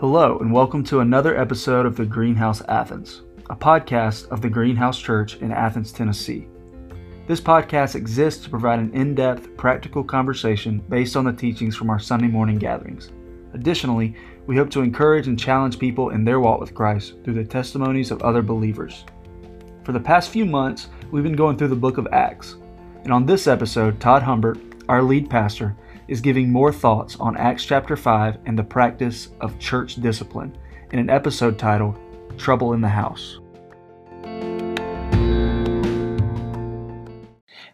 Hello, and welcome to another episode of the Greenhouse Athens, a podcast of the Greenhouse Church in Athens, Tennessee. This podcast exists to provide an in depth, practical conversation based on the teachings from our Sunday morning gatherings. Additionally, we hope to encourage and challenge people in their walk with Christ through the testimonies of other believers. For the past few months, we've been going through the book of Acts, and on this episode, Todd Humbert, our lead pastor, is giving more thoughts on Acts chapter 5 and the practice of church discipline in an episode titled Trouble in the House.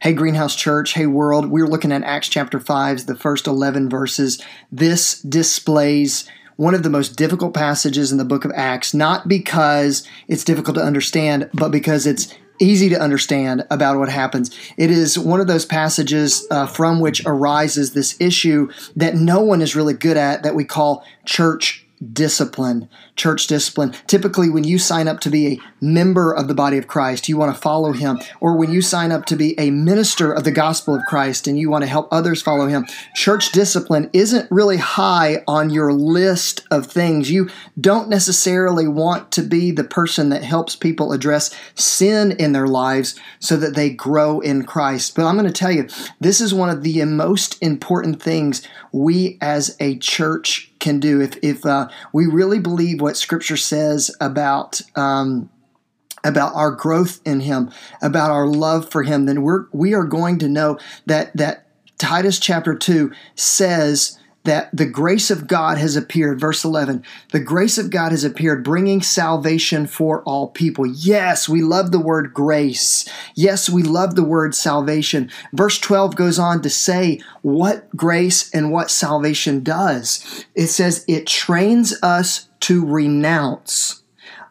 Hey, Greenhouse Church. Hey, world. We're looking at Acts chapter 5, the first 11 verses. This displays one of the most difficult passages in the book of Acts, not because it's difficult to understand, but because it's easy to understand about what happens. It is one of those passages uh, from which arises this issue that no one is really good at that we call church discipline, church discipline. Typically, when you sign up to be a member of the body of Christ, you want to follow him, or when you sign up to be a minister of the gospel of Christ and you want to help others follow him, church discipline isn't really high on your list of things. You don't necessarily want to be the person that helps people address sin in their lives so that they grow in Christ. But I'm going to tell you, this is one of the most important things we as a church can do. If, if uh, we really believe what Scripture says about um, about our growth in Him, about our love for Him, then we're we are going to know that that Titus chapter two says that the grace of God has appeared. Verse 11, the grace of God has appeared, bringing salvation for all people. Yes, we love the word grace. Yes, we love the word salvation. Verse 12 goes on to say what grace and what salvation does. It says it trains us to renounce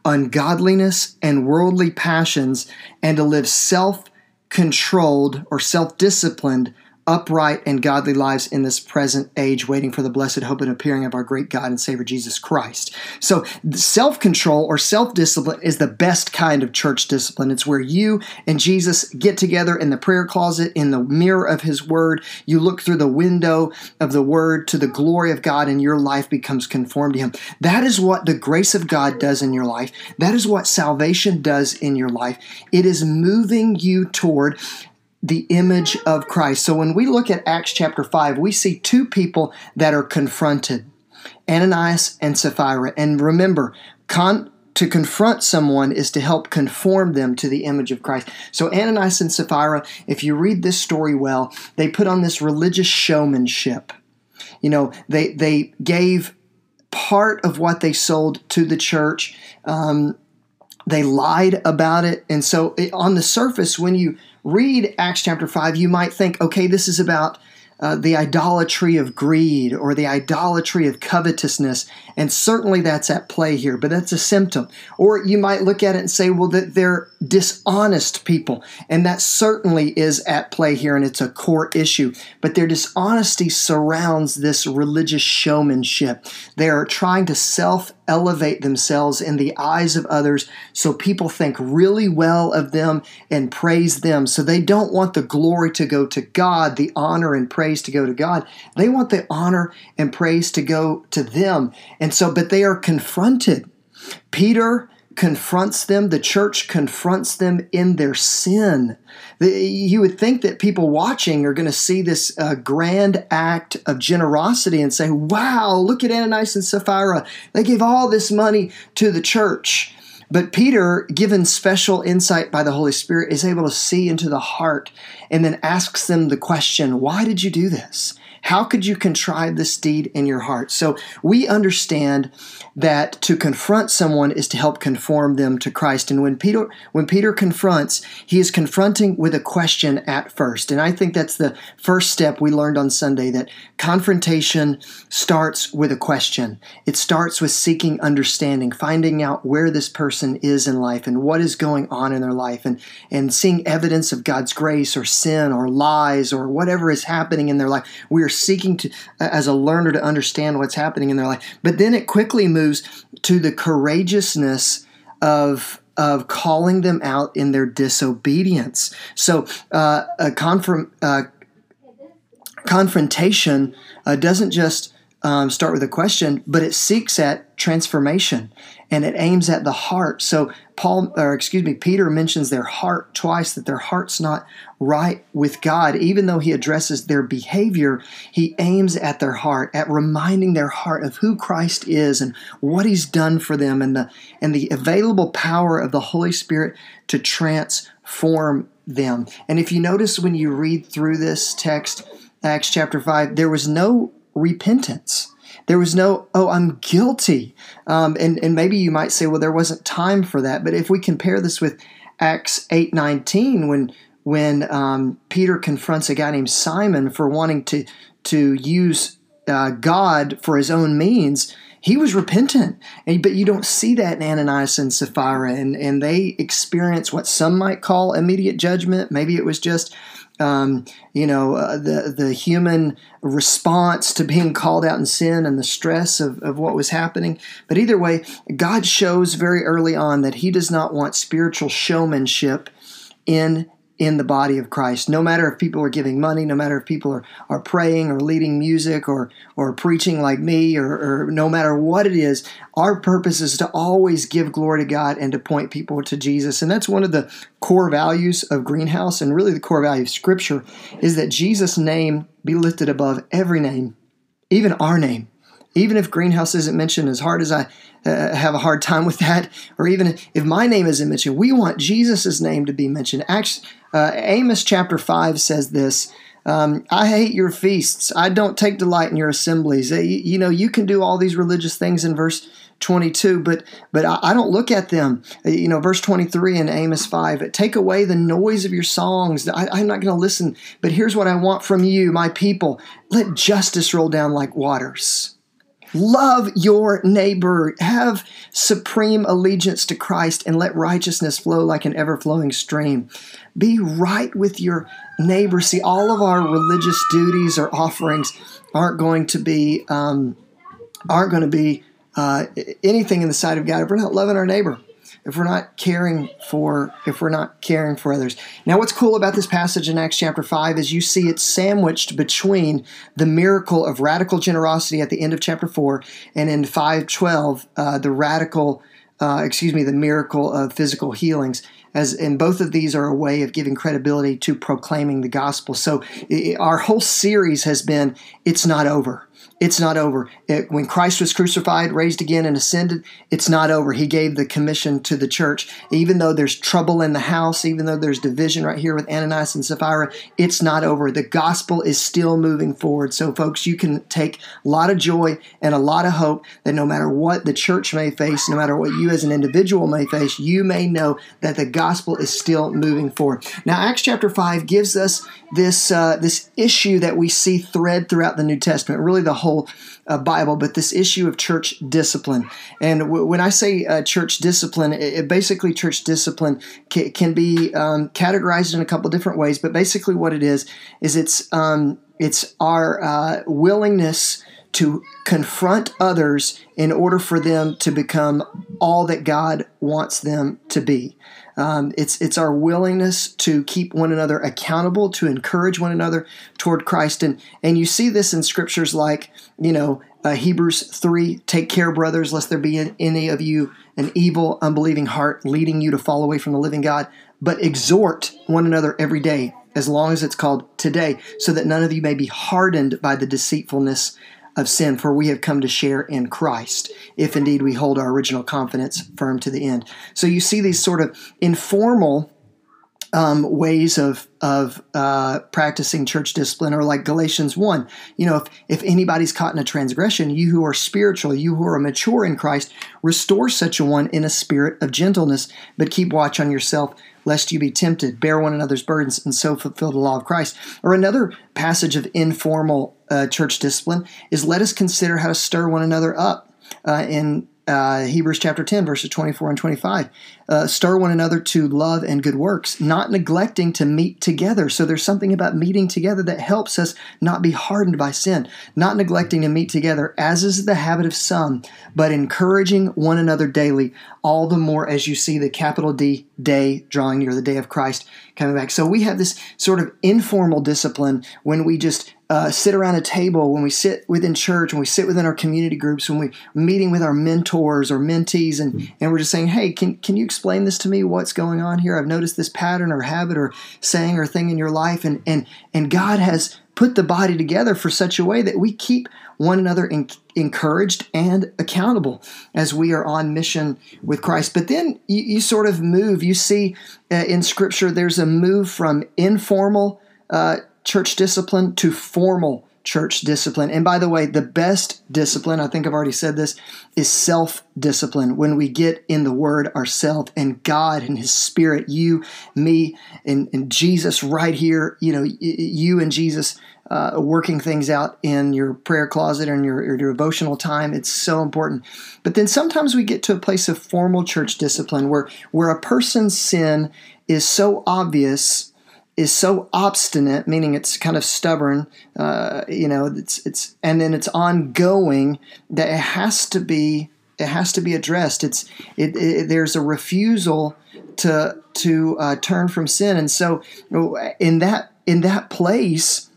ungodliness and worldly passions and to live self controlled or self disciplined upright and godly lives in this present age, waiting for the blessed hope and appearing of our great God and Savior Jesus Christ. So, self control or self discipline is the best kind of church discipline. It's where you and Jesus get together in the prayer closet, in the mirror of His Word. You look through the window of the Word to the glory of God, and your life becomes conformed to Him. That is what the grace of God does in your life. That is what salvation does in your life. It is moving you toward the image of Christ. So when we look at Acts chapter 5, we see two people that are confronted Ananias and Sapphira. And remember, con- to confront someone is to help conform them to the image of Christ. So Ananias and Sapphira, if you read this story well, they put on this religious showmanship. You know, they they gave part of what they sold to the church. Um, they lied about it, and so it, on the surface, when you read Acts chapter 5, you might think, okay, this is about uh, the idolatry of greed or the idolatry of covetousness. And certainly that's at play here, but that's a symptom. Or you might look at it and say, well, that they're dishonest people. And that certainly is at play here, and it's a core issue. But their dishonesty surrounds this religious showmanship. They are trying to self elevate themselves in the eyes of others so people think really well of them and praise them. So they don't want the glory to go to God, the honor and praise to go to God. They want the honor and praise to go to them. And so, but they are confronted. Peter confronts them, the church confronts them in their sin. You would think that people watching are going to see this uh, grand act of generosity and say, wow, look at Ananias and Sapphira. They gave all this money to the church. But Peter, given special insight by the Holy Spirit, is able to see into the heart and then asks them the question, why did you do this? How could you contrive this deed in your heart? So we understand that to confront someone is to help conform them to Christ. And when Peter when Peter confronts, he is confronting with a question at first. And I think that's the first step we learned on Sunday that confrontation starts with a question. It starts with seeking understanding, finding out where this person is in life and what is going on in their life and and seeing evidence of God's grace or sin or lies or whatever is happening in their life. We are seeking to as a learner to understand what's happening in their life. But then it quickly moves to the courageousness of of calling them out in their disobedience. So uh, a confront, uh, confrontation uh, doesn't just um, start with a question, but it seeks at transformation and it aims at the heart. So Paul, or excuse me, Peter mentions their heart twice that their heart's not right with God. Even though he addresses their behavior, he aims at their heart, at reminding their heart of who Christ is and what he's done for them and the and the available power of the Holy Spirit to transform them. And if you notice when you read through this text, Acts chapter 5, there was no repentance. There was no, oh, I'm guilty. Um, and, and maybe you might say, well, there wasn't time for that. But if we compare this with Acts 8 19, when, when um, Peter confronts a guy named Simon for wanting to, to use uh, God for his own means, he was repentant. And, but you don't see that in Ananias and Sapphira. And, and they experience what some might call immediate judgment. Maybe it was just um, you know, uh, the the human response to being called out in sin and the stress of, of what was happening. But either way, God shows very early on that He does not want spiritual showmanship in in the body of Christ. No matter if people are giving money, no matter if people are, are praying or leading music or, or preaching like me, or, or no matter what it is, our purpose is to always give glory to God and to point people to Jesus. And that's one of the core values of Greenhouse and really the core value of Scripture is that Jesus' name be lifted above every name, even our name even if greenhouse isn't mentioned as hard as i uh, have a hard time with that or even if my name isn't mentioned we want jesus' name to be mentioned Acts, uh, amos chapter 5 says this um, I hate your feasts. I don't take delight in your assemblies. Uh, you, you, know, you can do all these religious things in verse 22, but but I, I don't look at them. Uh, you know, verse 23 in Amos 5. Take away the noise of your songs. I, I'm not going to listen. But here's what I want from you, my people. Let justice roll down like waters. Love your neighbor. Have supreme allegiance to Christ and let righteousness flow like an ever flowing stream. Be right with your neighbor. See, all of our religious duties or offerings aren't going to be um, aren't going to be uh, anything in the sight of God if we're not loving our neighbor if we're not caring for if we're not caring for others. Now what's cool about this passage in Acts chapter 5 is you see it sandwiched between the miracle of radical generosity at the end of chapter 4 and in 512 uh, the radical uh, excuse me the miracle of physical healings. As and both of these are a way of giving credibility to proclaiming the gospel. So it, our whole series has been it's not over it's not over. It, when Christ was crucified, raised again, and ascended, it's not over. He gave the commission to the church. Even though there's trouble in the house, even though there's division right here with Ananias and Sapphira, it's not over. The gospel is still moving forward. So, folks, you can take a lot of joy and a lot of hope that no matter what the church may face, no matter what you as an individual may face, you may know that the gospel is still moving forward. Now, Acts chapter 5 gives us this, uh, this issue that we see thread throughout the New Testament, really the whole whole uh, Bible, but this issue of church discipline. And w- when I say uh, church discipline, it, it basically church discipline ca- can be um, categorized in a couple different ways. But basically, what it is is it's um, it's our uh, willingness to confront others in order for them to become all that God wants them to be. Um, it's it's our willingness to keep one another accountable, to encourage one another toward Christ, and and you see this in scriptures like you know uh, Hebrews three, take care, brothers, lest there be in any of you an evil, unbelieving heart leading you to fall away from the living God, but exhort one another every day, as long as it's called today, so that none of you may be hardened by the deceitfulness of sin, for we have come to share in Christ, if indeed we hold our original confidence firm to the end. So you see these sort of informal um, ways of of uh, practicing church discipline, or like Galatians one. You know, if if anybody's caught in a transgression, you who are spiritual, you who are mature in Christ, restore such a one in a spirit of gentleness, but keep watch on yourself, lest you be tempted. Bear one another's burdens, and so fulfill the law of Christ. Or another passage of informal uh, church discipline is let us consider how to stir one another up. Uh, in uh, Hebrews chapter 10, verses 24 and 25. Uh, stir one another to love and good works, not neglecting to meet together. So there's something about meeting together that helps us not be hardened by sin, not neglecting to meet together, as is the habit of some, but encouraging one another daily, all the more as you see the capital D day drawing near the day of Christ coming back. So we have this sort of informal discipline when we just uh, sit around a table, when we sit within church, when we sit within our community groups, when we're meeting with our mentors or mentees, and, and we're just saying, hey, can, can you explain this to me? What's going on here? I've noticed this pattern or habit or saying or thing in your life. And, and, and God has put the body together for such a way that we keep one another in, encouraged and accountable as we are on mission with Christ. But then you, you sort of move. You see uh, in Scripture, there's a move from informal uh, church discipline to formal church discipline. And by the way, the best discipline, I think I've already said this, is self discipline. When we get in the Word ourselves and God and His Spirit, you, me, and, and Jesus right here, you know, you and Jesus. Uh, working things out in your prayer closet and your, your devotional time. It's so important. But then sometimes we get to a place of formal church discipline where, where a person's sin is so obvious is so obstinate, meaning it's kind of stubborn, uh, you know, it's it's and then it's ongoing that it has to be it has to be addressed. It's it, it there's a refusal to to uh, turn from sin, and so in that in that place,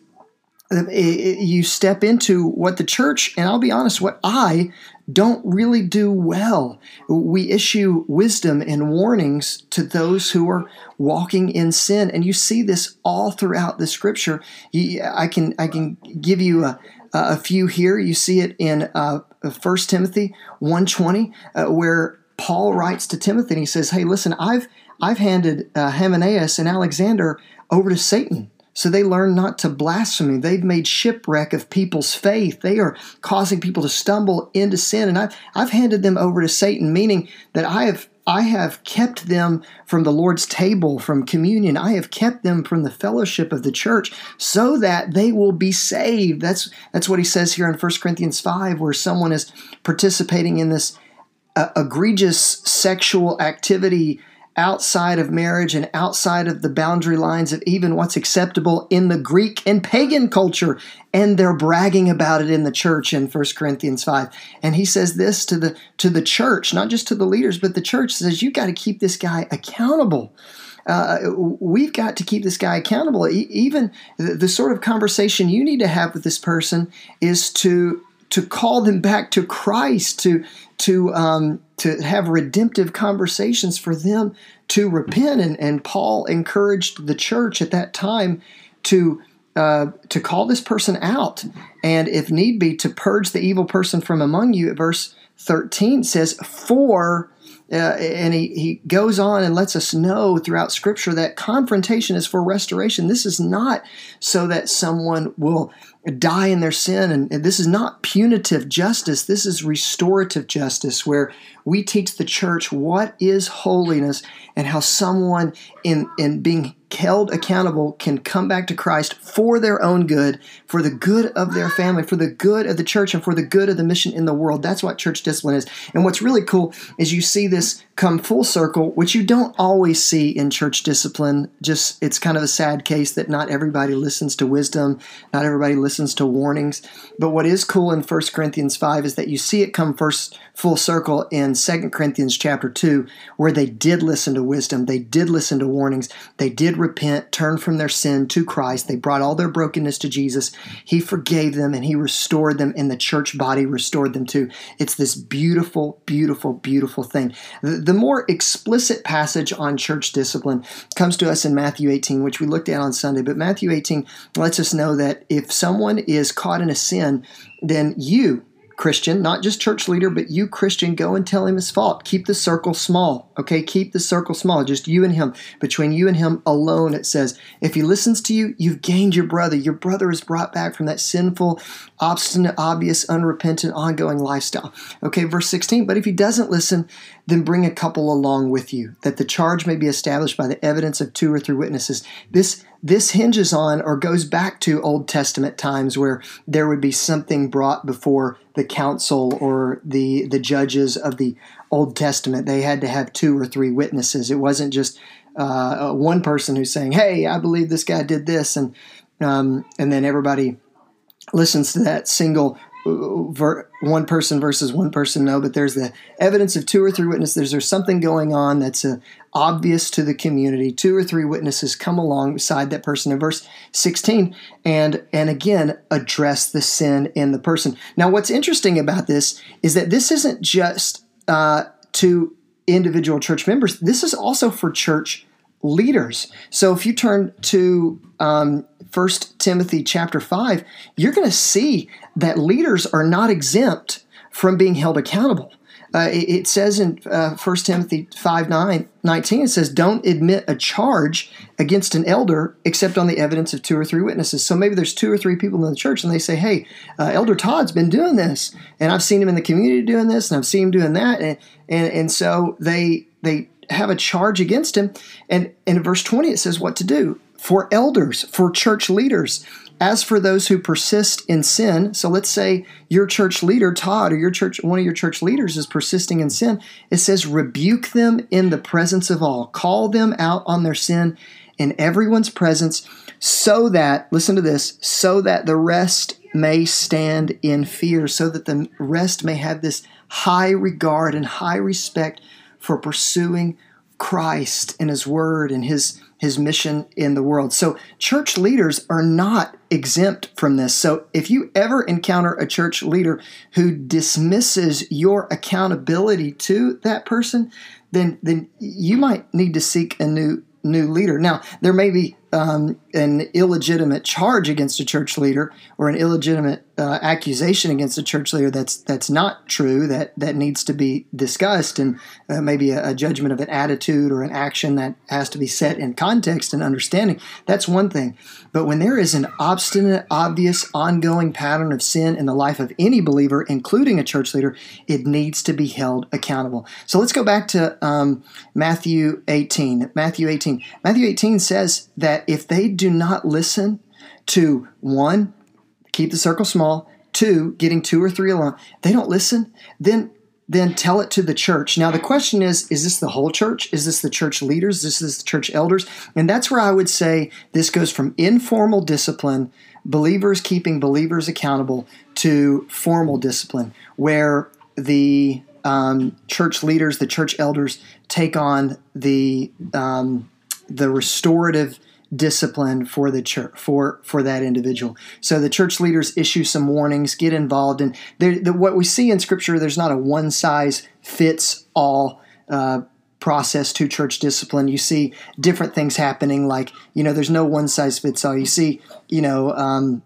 you step into what the church, and I'll be honest, what I don't really do well. We issue wisdom and warnings to those who are walking in sin, and you see this all throughout the Scripture. I can I can give you a, a few here. You see it in uh, 1 Timothy 1.20, uh, where Paul writes to Timothy and he says, "Hey, listen, I've I've handed uh, Hymenaeus and Alexander over to Satan." So they learn not to blaspheme. They've made shipwreck of people's faith. They are causing people to stumble into sin. And I've, I've handed them over to Satan, meaning that I have I have kept them from the Lord's table, from communion. I have kept them from the fellowship of the church so that they will be saved. That's that's what he says here in 1 Corinthians 5 where someone is participating in this uh, egregious sexual activity outside of marriage and outside of the boundary lines of even what's acceptable in the Greek and pagan culture. And they're bragging about it in the church in 1 Corinthians 5. And he says this to the to the church, not just to the leaders, but the church says, you've got to keep this guy accountable. Uh, we've got to keep this guy accountable. even the, the sort of conversation you need to have with this person is to to call them back to Christ, to to um, to have redemptive conversations for them to repent. And, and Paul encouraged the church at that time to uh, to call this person out, and if need be, to purge the evil person from among you. Verse thirteen says, "For." Uh, and he, he goes on and lets us know throughout Scripture that confrontation is for restoration. This is not so that someone will die in their sin. And, and, this is not punitive justice, this is restorative justice, where we teach the church what is holiness and how someone in, in being held accountable can come back to Christ for their own good, for the good of their family, for the good of the church, and for the good of the mission in the world. That's what church discipline is. And what's really cool is you see this come full circle, which you don't always see in church discipline. Just it's kind of a sad case that not everybody listens to wisdom, not everybody listens to warnings. But what is cool in 1 Corinthians 5 is that you see it come first full circle in 2 Corinthians chapter 2, where they did listen to wisdom, they did listen to warnings, they did repent, turn from their sin to Christ, they brought all their brokenness to Jesus. He forgave them and he restored them, and the church body restored them too. It's this beautiful, beautiful, beautiful thing. The, more explicit passage on church discipline comes to us in Matthew 18, which we looked at on Sunday, but Matthew 18 lets us know that if someone is caught in a sin, then you, Christian, not just church leader, but you, Christian, go and tell him his fault. Keep the circle small, okay? Keep the circle small, just you and him. Between you and him alone, it says, if he listens to you, you've gained your brother. Your brother is brought back from that sinful, obstinate, obvious, unrepentant, ongoing lifestyle. Okay, verse 16, but if he doesn't listen, then bring a couple along with you, that the charge may be established by the evidence of two or three witnesses. This this hinges on or goes back to Old Testament times where there would be something brought before the council or the the judges of the Old Testament. They had to have two or three witnesses. It wasn't just uh, one person who's saying, "Hey, I believe this guy did this," and um, and then everybody listens to that single one person versus one person, no, but there's the evidence of two or three witnesses. There's, there's something going on that's uh, obvious to the community. Two or three witnesses come alongside that person in verse 16 and, and again address the sin in the person. Now, what's interesting about this is that this isn't just uh, to individual church members, this is also for church leaders. So if you turn to um, 1 Timothy chapter 5, you're going to see that leaders are not exempt from being held accountable. Uh, it, it, says in uh, 1 Timothy 5 9, 19, it says, Don't admit a charge against an elder except on the evidence of two or three witnesses. So maybe there's two or three people in the church and they say, Hey, uh, Elder Todd's been doing this, and I've seen him in the community doing this, and I've seen him doing that. And, and, and so they, they have a charge against him. And, and in verse 20, it says what to do for elders, for church leaders. As for those who persist in sin, so let's say your church leader, Todd, or your church, one of your church leaders is persisting in sin, it says, rebuke them in the presence of all. Call them out on their sin in everyone's presence, so that, listen to this, so that the rest may stand in fear, so that the rest may have this high regard and high respect for pursuing Christ and His Word and His His mission in the world. So church leaders are not exempt from this. So if you ever encounter a church leader who dismisses your accountability to that person, then then you might need to seek a new new leader. Now there may be um, an illegitimate charge against a church leader or an illegitimate uh, accusation against a church leader that's that's not true that that needs to be discussed and uh, maybe a, a, judgment of an attitude or an action that has to be set in context and understanding. That's one thing. But when there is an obstinate obvious ongoing pattern of sin in the life of any believer including a church leader it needs to be held accountable. So let's go back to um, Matthew 18 Matthew 18 Matthew 18 says that if they do not listen to one keep the circle small. Two, getting two or three alone. They don't listen, then then tell it to the church. Now the question is, is this the whole church? Is this the church leaders? Is this the church elders? And that's where I would say this goes from informal discipline, believers keeping believers accountable, to formal discipline, where the um, church leaders, the church elders, take on the um, the restorative discipline for the church for for that individual. So the church leaders issue some warnings, get involved, and the, what we see in Scripture, there's not a one size fits all. Uh, process to church discipline you see different things happening like you know there's no one size fits all you see you know um,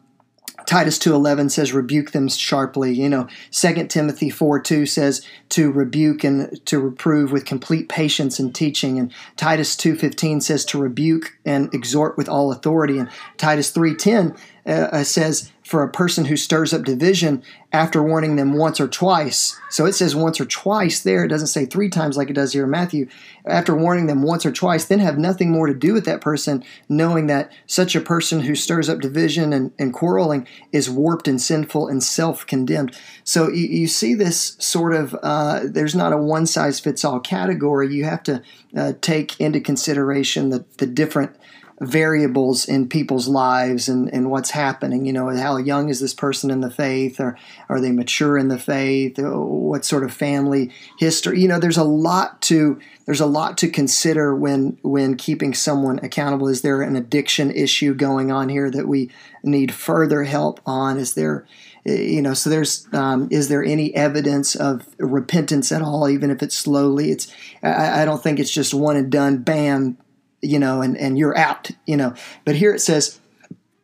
Titus 2:11 says rebuke them sharply. You know, 2 Timothy 4:2 says to rebuke and to reprove with complete patience and teaching and Titus 2:15 says to rebuke and exhort with all authority and Titus 3:10 uh, uh, says for a person who stirs up division after warning them once or twice. So it says once or twice there. It doesn't say three times like it does here in Matthew. After warning them once or twice, then have nothing more to do with that person, knowing that such a person who stirs up division and, and quarreling is warped and sinful and self condemned. So you, you, see this sort of, uh, there's not a one size fits all category. You have to uh, take into consideration the, the different variables in people's lives and, and what's happening. You know, how young is this person in the faith, or are they mature in the faith? What sort of family history? You know, there's a lot to there's a lot to consider when when keeping someone accountable. Is there an addiction issue going on here that we need further help on? Is there you know so there's um, is there any evidence of repentance at all even if it's slowly it's I, I don't think it's just one and done bam you know, and, and you're out, you know. But here it says,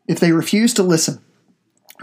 if they refuse to listen,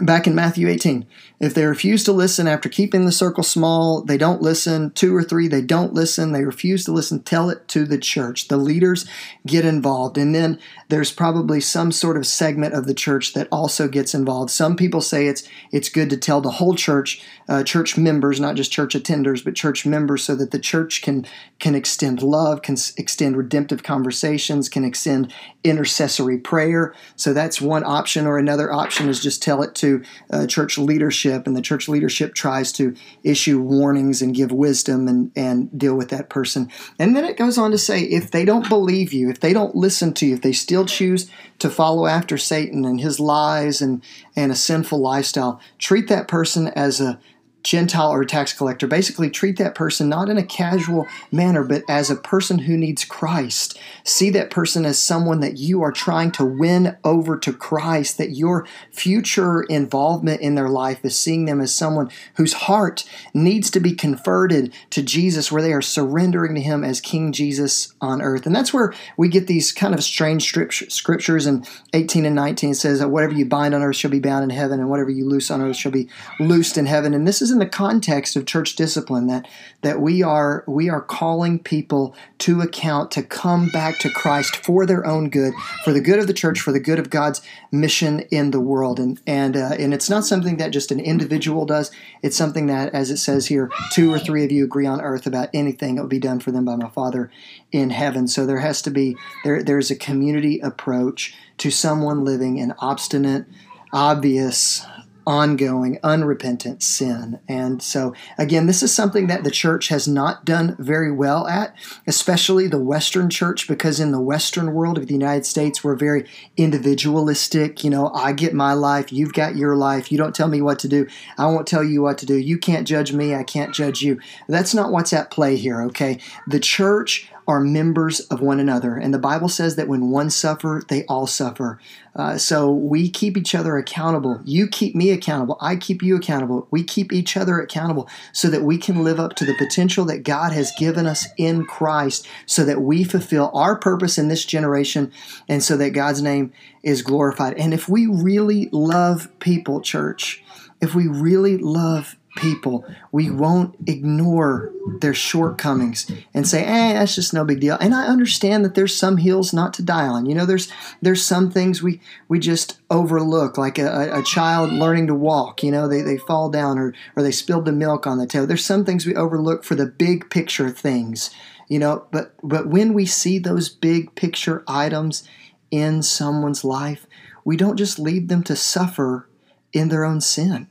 back in Matthew 18, if they refuse to listen after keeping the circle small, they don't listen. Two or three, they don't listen. They refuse to listen. Tell it to the church. The leaders get involved. And then there's probably some sort of segment of the church that also gets involved. Some people say it's it's good to tell the whole church, uh, church members, not just church attenders, but church members, so that the church can can extend love, can extend redemptive conversations, can extend intercessory prayer. So that's one option. Or another option is just tell it to to uh, church leadership, and the church leadership tries to issue warnings and give wisdom and, and deal with that person. And then it goes on to say if they don't believe you, if they don't listen to you, if they still choose to follow after Satan and his lies and, and a sinful lifestyle, treat that person as a Gentile or tax collector. Basically, treat that person not in a casual manner, but as a person who needs Christ. See that person as someone that you are trying to win over to Christ, that your future involvement in their life is seeing them as someone whose heart needs to be converted to Jesus, where they are surrendering to Him as King Jesus on earth. And that's where we get these kind of strange scriptures in 18 and 19. It says, that Whatever you bind on earth shall be bound in heaven, and whatever you loose on earth shall be loosed in heaven. And this is in the context of church discipline that that we are we are calling people to account to come back to Christ for their own good, for the good of the church, for the good of God's mission in the world, and and uh, and it's not something that just an individual does. It's something that, as it says here, two or three of you agree on earth about anything, it will be done for them by my Father in heaven. So there has to be there there's a community approach to someone living in obstinate, obvious ongoing, unrepentant sin. And so, again, this is something that the church has not done very well at, especially the Western church, because in the Western world of the United States, we're very individualistic. You know, I get my life, you've got your life. You don't tell me what to do, I won't tell you what to do. You can't judge me, I can't judge you. That's not what's at play here, okay? The church are members of one another. And the Bible says that when one suffer, they all suffer. Uh, so we keep each other accountable. You keep me accountable. I keep you accountable. We keep each other accountable so that we can live up to the potential that God has given us in Christ so that we fulfill our purpose in this generation and so that God's name is glorified. And if we really love people, church, if we really love people. We won't ignore their shortcomings and say, "Eh, that's just no big deal." And I understand that there's some hills not to die on. You know, there's there's some things we we just overlook, like a, a child learning to walk. You know, they, they fall down or or they spilled the milk on the table. There's some things we overlook for the big picture things. You know, but but when we see those big picture items in someone's life, we don't just leave them to suffer in their own sin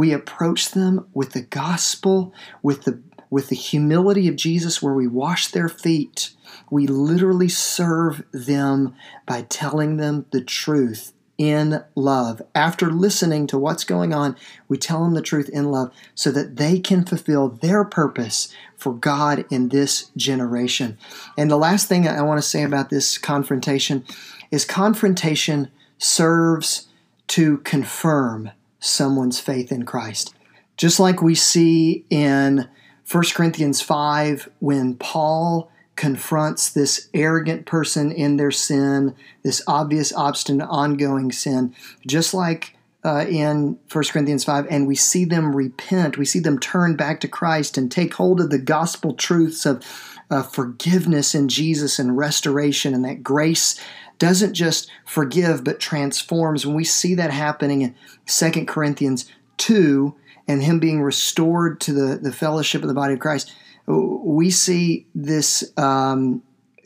we approach them with the gospel, with the with the humility of Jesus, where we wash their feet. We literally serve them by telling them the truth in love. After listening to what's going on, we tell them the truth in love so that they can fulfill their purpose for God in this generation. And the last thing I want to say about this confrontation is confrontation serves to confirm someone's faith in Christ. Just like we see in 1 Corinthians 5 when Paul confronts this arrogant person in their sin, this obvious, obstinate, ongoing sin, just like uh, in 1 Corinthians 5, and we see them repent, we see them turn back to Christ and take hold of the gospel truths of uh, forgiveness in Jesus and restoration, and that grace doesn't just forgive but transforms. When we see that happening in 2 Corinthians 2 and him being restored to the, the fellowship of the body of Christ, we see this um,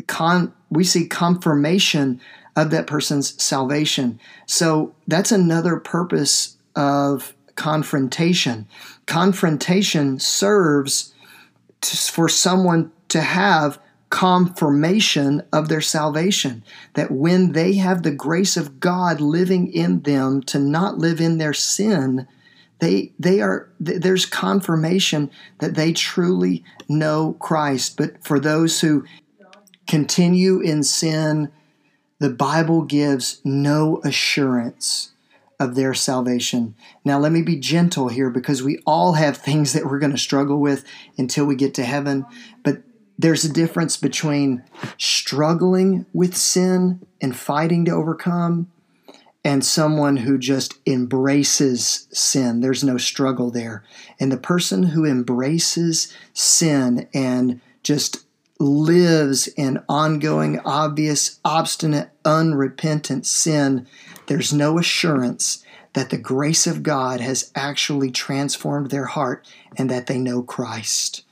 con, we see confirmation of that person's salvation. So that's another purpose of confrontation. Confrontation serves to, for someone to have confirmation of their salvation. That when they have the grace of God living in them to not live in their sin, they they are there's confirmation that they truly know Christ. But for those who continue in sin, the Bible gives no assurance of their salvation. Now, let me be gentle here because we all have things that we're going to struggle with until we get to heaven. There's a difference between struggling with sin and fighting to overcome and someone who just embraces sin. There's no struggle there. And the person who embraces sin and just lives in ongoing, obvious, obstinate, unrepentant sin, there's no assurance that the grace of God has actually transformed their heart and that they know Christ.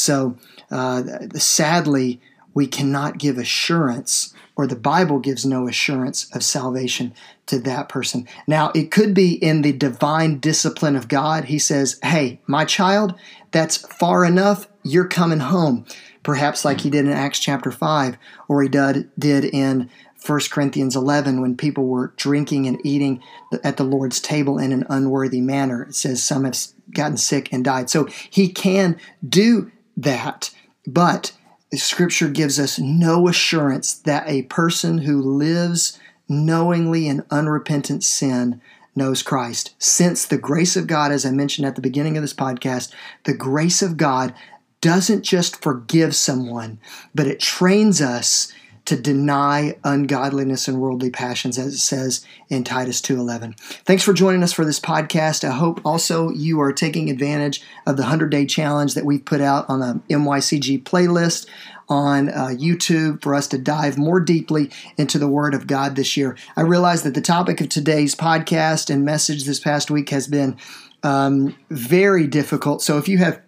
So, uh, sadly, we cannot give assurance, or the Bible gives no assurance of salvation to that person. Now, it could be in the divine discipline of God. He says, Hey, my child, that's far enough. You're coming home. Perhaps like he did in Acts chapter 5, or he did, did in 1 Corinthians 11 when people were drinking and eating at the Lord's table in an unworthy manner. It says some have gotten sick and died. So he can do that, but Scripture gives us no assurance that a person who lives knowingly in unrepentant sin knows Christ. Since the grace of God, as I mentioned at the beginning of this podcast, the grace of God doesn't just forgive someone, but it trains us to deny ungodliness and worldly passions as it says in Titus 2:11. Thanks for joining us for this podcast. I hope also you are taking advantage of the 100-day challenge that we've put out on the MYCG playlist on uh, YouTube for us to dive more deeply into the Word of God this year. I realize that the topic of today's podcast and message this past week has been um, very difficult. So if you have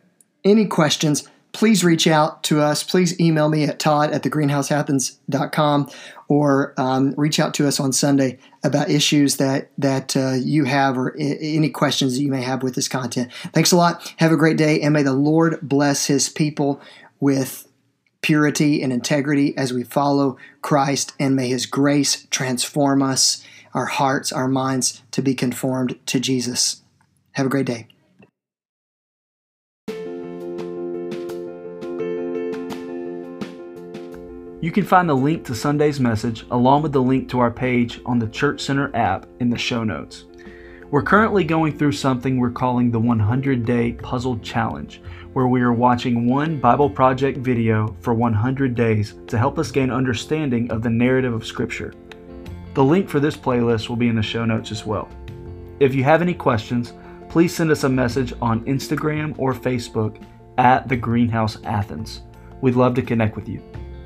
any questions, please reach out to us. Please email me at todd at thegreenhouseathens.com or um, reach out to us on Sunday about issues that, that uh, you have or I- any questions that you may have with this content. Thanks a lot. Have a great day, and may the Lord bless his people with purity and integrity as we follow Christ, and may his grace transform us, our hearts, our minds to be conformed to Jesus. Have a great day. You can find the link to Sunday's message along with the link to our page on the Church Center app in the show notes. We're currently going through something we're calling the 100 Day Puzzle Challenge, where we are watching one Bible Project video for 100 days to help us gain understanding of the narrative of Scripture. The link for this playlist will be in the show notes as well. If you have any questions, please send us a message on Instagram or Facebook at the Greenhouse Athens. We'd love to connect with you.